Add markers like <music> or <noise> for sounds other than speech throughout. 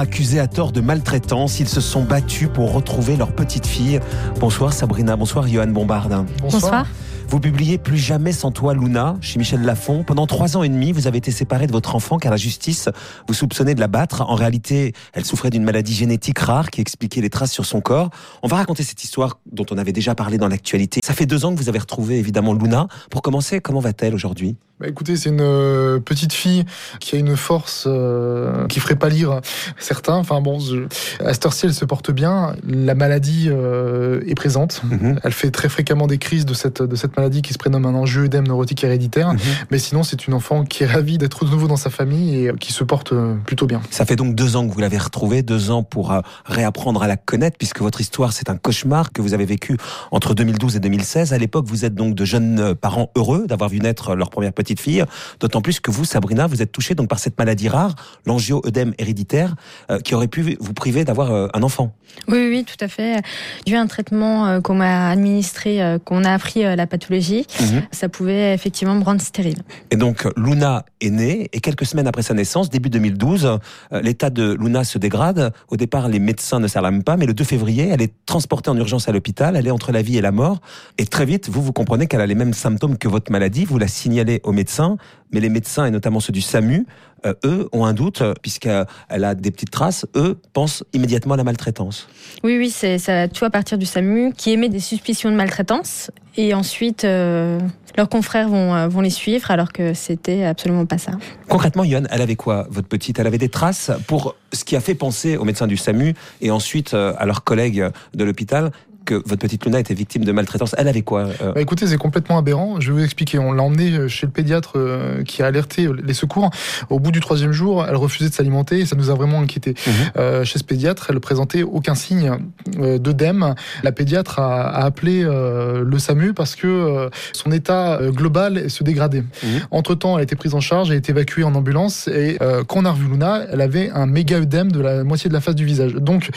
accusés à tort de maltraitance. Ils se sont battus pour retrouver leur petite fille. Bonsoir Sabrina, bonsoir Johan Bombard. Bonsoir. Vous publiez Plus jamais sans toi Luna chez Michel Lafon. Pendant trois ans et demi, vous avez été séparé de votre enfant car la justice vous soupçonnait de la battre. En réalité, elle souffrait d'une maladie génétique rare qui expliquait les traces sur son corps. On va raconter cette histoire dont on avait déjà parlé dans l'actualité. Ça fait deux ans que vous avez retrouvé évidemment Luna. Pour commencer, comment va-t-elle aujourd'hui? Bah écoutez, c'est une euh, petite fille qui a une force euh, qui ferait pas lire certains. Enfin bon, je... à cette heure-ci, elle se porte bien. La maladie euh, est présente. Mhm. Elle fait très fréquemment des crises de cette de cette maladie qui se prénomme un enjeu œdème neurotique héréditaire. Mhm. Mais sinon, c'est une enfant qui est ravie d'être de nouveau dans sa famille et qui se porte plutôt bien. Ça fait donc deux ans que vous l'avez retrouvée, deux ans pour réapprendre à la connaître, puisque votre histoire, c'est un cauchemar que vous avez vécu entre 2012 et 2016. À l'époque, vous êtes donc de jeunes parents heureux d'avoir vu naître leur première petite fille. D'autant plus que vous, Sabrina, vous êtes touchée donc par cette maladie rare, l'angio-œdème héréditaire, euh, qui aurait pu vous priver d'avoir euh, un enfant. Oui, oui, tout à fait. Dû à un traitement euh, qu'on m'a administré, qu'on a appris la pathologie, mhm. ça pouvait effectivement me rendre stérile. Et donc, Luna est née, et quelques semaines après sa naissance, début 2012, l'état de Luna se dégrade. Au départ, les médecins ne s'alarment pas, mais le 2 février, elle est transportée en urgence à l'hôpital, elle est entre la vie et la mort, et très vite, vous, vous comprenez qu'elle a les mêmes symptômes que votre maladie, vous la signalez au médecin, mais les médecins, et notamment ceux du SAMU, euh, eux ont un doute, puisqu'elle a des petites traces, eux pensent immédiatement à la maltraitance. Oui, oui, c'est ça, tout à partir du SAMU, qui émet des suspicions de maltraitance, et ensuite euh, leurs confrères vont, euh, vont les suivre, alors que c'était absolument pas ça. Concrètement, Yann, elle avait quoi, votre petite? Elle avait des traces pour ce qui a fait penser aux médecins du SAMU et ensuite à leurs collègues de l'hôpital que votre petite Luna était victime de maltraitance. Elle avait quoi euh bah Écoutez, c'est complètement aberrant. Je vais vous expliquer. On l'a emmenée euh, chez le pédiatre euh, qui a alerté les secours. Au bout du troisième jour, elle refusait de s'alimenter et ça nous a vraiment inquiété. Mhm. chez ce pédiatre, elle présentait aucun signe d'œdème. La pédiatre a, appelé le SAMU parce que son état global se dégradait. Mhm. Entre-temps, elle a été prise en charge, elle a été évacuée en ambulance et quand on a revu Luna, elle avait un méga œdème de la moitié de la face du visage. Donc,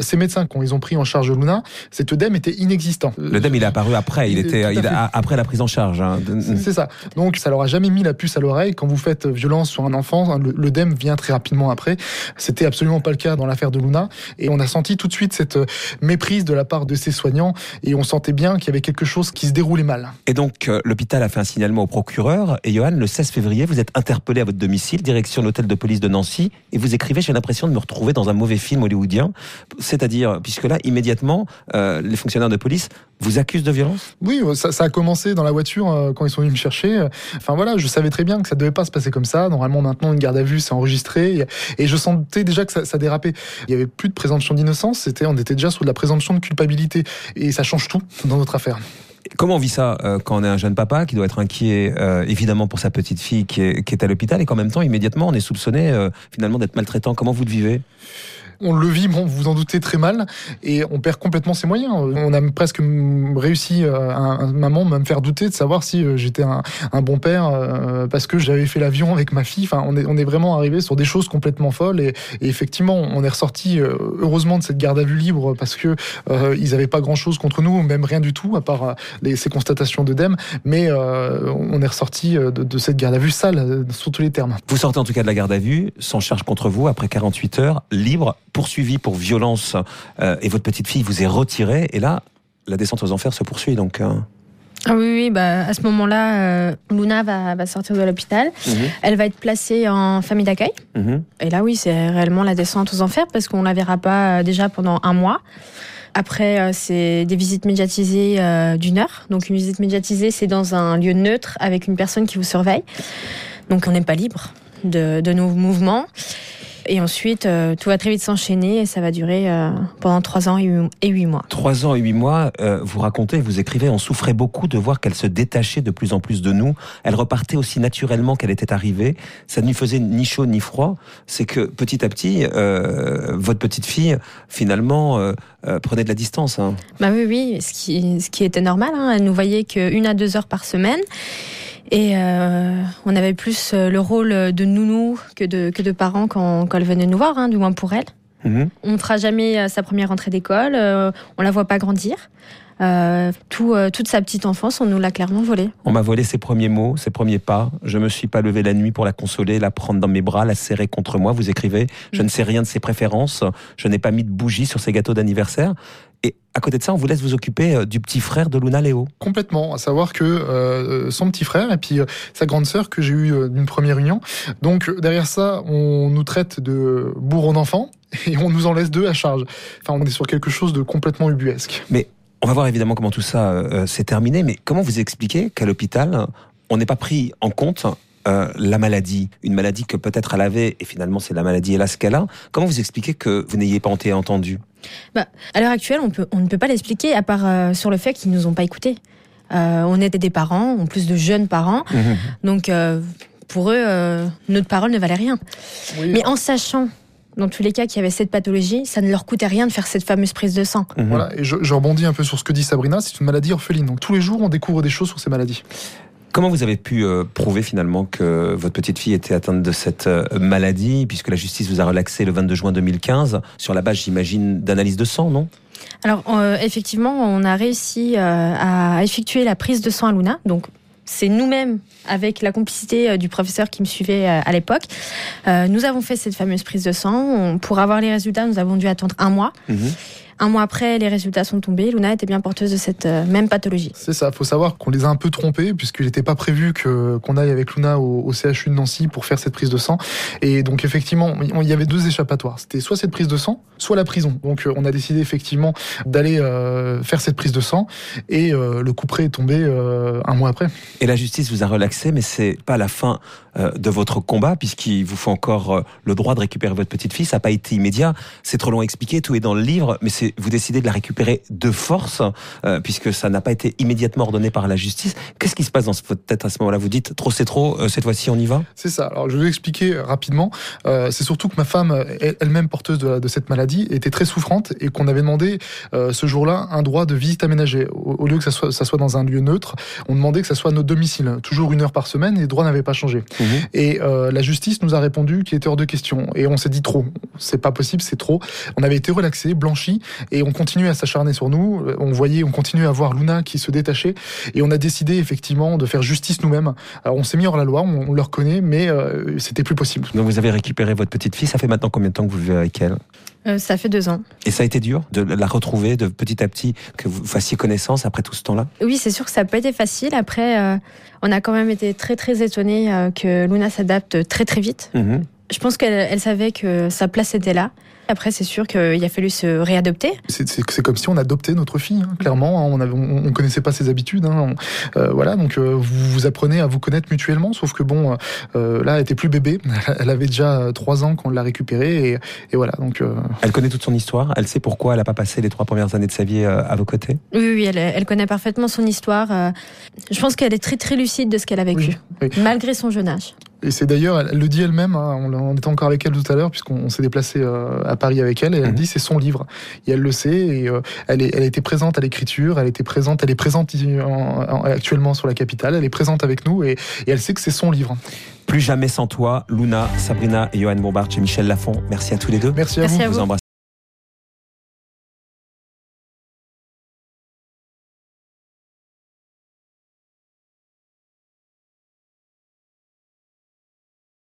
ces médecins, quand ils ont pris en charge Luna, cet œdème était inexistant. L'œdème, il est apparu après, il était après la prise en charge. Hein. C'est ça. Donc, ça leur a jamais mis la puce à l'oreille. Quand vous faites violence sur un enfant, hein, l'œdème vient très rapidement après. C'était absolument pas le cas dans l'affaire de Luna. Et on a senti tout de suite cette euh, méprise de la part de ces soignants. Et on sentait bien qu'il y avait quelque chose qui se déroulait mal. Et donc, euh, l'hôpital a fait un signalement au procureur. Et Johan, le 16 février, vous êtes interpellé à votre domicile, direction l'hôtel de police de Nancy. Et vous écrivez, j'ai l'impression de me retrouver dans un mauvais film hollywoodien. C'est-à-dire, puisque là, immédiatement, euh, euh, les fonctionnaires de police vous accusent de violence? Oui, ça, a commencé dans la voiture euh, quand ils sont venus me chercher. Enfin voilà, je savais très bien que ça devait pas se passer comme ça. Normalement, maintenant, une garde à vue, c'est enregistré. Et je sentais déjà que ça, dérapait. Il y avait plus de présomption d'innocence. C'était, on était déjà sous de la présomption de culpabilité. Et ça change tout dans notre affaire. Comment on vit ça euh, quand on est un jeune papa qui doit être inquiet évidemment pour sa petite fille qui est, qui est à l'hôpital et qu'en même temps immédiatement on est soupçonné finalement d'être maltraitant? Comment vous le vivez? On le vit, bon, vous vous en doutez très mal, et on perd complètement ses moyens. On a presque réussi, euh, un, maman, à me faire douter de savoir si euh, j'étais un, bon père euh, parce que j'avais fait l'avion avec ma fille. Enfin, on est, on est vraiment arrivé sur des choses complètement folles, et, effectivement, on est ressorti heureusement de cette garde à vue libre parce que ils n'avaient pas grand-chose contre nous, même rien du tout, à part ces constatations d'œdème, mais on est ressorti de, de, cette garde à vue sale, sur tous les termes. Vous sortez en tout cas de la garde à vue, sans charge contre vous, après 48 heures, libre poursuivi pour violence euh, et votre petite fille vous est retirée. Et là, la descente aux enfers se poursuit. Donc. Euh. Ah oui, oui bah, à ce moment-là, euh, Luna va, va, sortir de l'hôpital. Mhm. Elle va être placée en famille d'accueil. Mhm. Et là, oui, c'est réellement la descente aux enfers parce qu'on la verra pas déjà pendant un mois. Après, c'est des visites médiatisées d'une heure. Donc, une visite médiatisée, c'est dans un lieu neutre avec une personne qui vous surveille. Donc, on n'est pas libre de, de nos mouvements. Et ensuite, euh, tout va très vite s'enchaîner et ça va durer euh, pendant trois ans et huit mois. Trois ans et huit mois, euh, vous racontez, vous écrivez, on souffrait beaucoup de voir qu'elle se détachait de plus en plus de nous. Elle repartait aussi naturellement qu'elle était arrivée. Ça ne lui faisait ni chaud ni froid. C'est que petit à petit, votre petite fille, finalement, prenait de la distance. Hein. Bah oui, oui, ce qui, ce qui était normal. Hein. Elle nous voyait qu'une à deux heures par semaine. Et euh, on avait plus euh, le rôle de nounou que de, que de parents quand, quand elle venait nous voir, hein, du moins pour elle. Mhm. On ne fera jamais euh, sa première rentrée d'école, on la voit pas grandir. tout, toute sa petite enfance, on nous l'a clairement volé. On m'a volé ses premiers mots, ses premiers pas. Je me suis pas levé la nuit pour la consoler, la prendre dans mes bras, la serrer contre moi. Vous écrivez, je ne sais rien de ses préférences, je n'ai pas mis de bougie sur ses gâteaux d'anniversaire. Et à côté de ça, on vous laisse vous occuper euh, du petit frère de Luna Léo. Complètement, à savoir que euh, son petit frère et puis euh, sa grande sœur que j'ai eu d'une première union. Donc derrière ça, on nous traite de bourreaux d'enfants <laughs> et on nous en laisse deux à charge. Enfin, on est sur quelque chose de complètement ubuesque. Mais on va voir évidemment comment tout ça s'est terminé, mais comment vous expliquez qu'à l'hôpital, on n'est pas pris en compte la maladie, une maladie que peut-être elle avait, et finalement c'est la maladie hélas qu'elle a. Comment vous expliquez que vous n'ayez pas été entendu? Bah, à l'heure actuelle, on, peut, on ne peut pas l'expliquer à part euh, sur le fait qu'ils nous ont pas écoutés. Euh, on était des parents, en plus de jeunes parents, mmh, mmh. donc euh, pour eux, notre parole ne valait rien. Mais en sachant dans tous les cas qu'il y avait cette pathologie, ça ne leur coûtait rien de faire cette fameuse prise de sang. Mmh. Voilà, et je, je, rebondis un peu sur ce que dit Sabrina, c'est une maladie orpheline. Donc tous les jours, on découvre des choses sur ces maladies. Comment vous avez pu euh, prouver finalement que votre petite fille était atteinte de cette euh, maladie, puisque la justice vous a relaxé le 22 juin 2015, sur la base, j'imagine, d'analyse de sang, non? Alors euh, effectivement, on a réussi à effectuer la prise de sang à Luna. Donc c'est nous-mêmes, avec la complicité du professeur qui me suivait à l'époque, nous avons fait cette fameuse prise de sang. pour avoir les résultats, nous avons dû attendre un mois. Mhm. Un mois après, les résultats sont tombés. Luna était bien porteuse de cette euh, même pathologie. C'est ça. Il faut savoir qu'on les a un peu trompés puisqu'il n'était pas prévu que qu'on aille avec Luna au, CHU de Nancy pour faire cette prise de sang. Et donc effectivement, il y avait deux échappatoires. C'était soit cette prise de sang, soit la prison. Donc euh, on a décidé effectivement d'aller euh, faire cette prise de sang et le coup près est tombé un mois après. Et la justice vous a relaxé, mais c'est pas la fin de votre combat puisqu'il vous faut encore le droit de récupérer votre petite fille. Ça n'a pas été immédiat. C'est trop long à expliquer. Tout est dans le livre, mais c'est vous décidez de la récupérer de force, euh, puisque ça n'a pas été immédiatement ordonné par la justice. Qu'est-ce qui se passe dans votre tête à ce moment-là? Vous dites trop c'est trop, euh, cette fois-ci on y va? C'est ça. Alors je vais vous expliquer rapidement. Euh, c'est surtout que ma femme, elle-même porteuse de, cette maladie, était très souffrante et qu'on avait demandé ce jour-là un droit de visite aménagée. Au, lieu que ça soit, ça soit dans un lieu neutre, on demandait que ça soit notre domicile, toujours une heure par semaine, et les droits n'avaient pas changé. Mmh. Et la justice nous a répondu qu'il était hors de question. Et on s'est dit trop. C'est pas possible, c'est trop. On avait été relaxé, blanchi, et on continuait à s'acharner sur nous. On voyait, on continuait à voir Luna qui se détachait et on a décidé effectivement de faire justice nous-mêmes. Alors on s'est mis hors la loi, on, le reconnaît, mais euh, c'était plus possible. Donc vous avez récupéré votre petite fille. Ça fait maintenant combien de temps que vous vivez avec elle? Euh, Ça fait deux ans. Et ça a été dur de la retrouver, de petit à petit que vous fassiez connaissance après tout ce temps-là? Oui, c'est sûr que ça n'a pas été facile. Après, euh, on a quand même été très très étonnés que Luna s'adapte très très vite. Mhm. Je pense qu'elle savait que sa place était là. Après, c'est sûr qu'il a fallu se réadopter. C'est comme si on adoptait notre fille, hein, clairement. Hein. on ne connaissait pas ses habitudes. Hein. Euh, voilà, donc euh, vous, vous apprenez à vous connaître mutuellement. Sauf que bon, euh, là, elle était plus bébé. <laughs> Elle avait déjà trois ans qu'on l'a récupérée. Et, et, voilà, donc. Elle connaît toute son histoire. Elle sait pourquoi elle n'a pas passé les trois premières années de sa vie à vos côtés. Oui, oui, elle, elle connaît parfaitement son histoire. je pense qu'elle est très très lucide de ce qu'elle a vécu, malgré son jeune âge. Et c'est d'ailleurs, elle, le dit elle-même, hein, on, était encore avec elle tout à l'heure, puisqu'on s'est déplacé euh, à Paris avec elle, et elle mhm. dit c'est son livre. Et elle le sait, et euh, elle, est, elle a été présente à l'écriture, elle était présente, elle est présente actuellement sur la capitale, elle est présente avec nous, et, et elle sait que c'est son livre. Plus jamais sans toi, Luna, Sabrina et Johan Bombard chez Michel Lafont. Merci à tous les deux. Merci à vous. vous.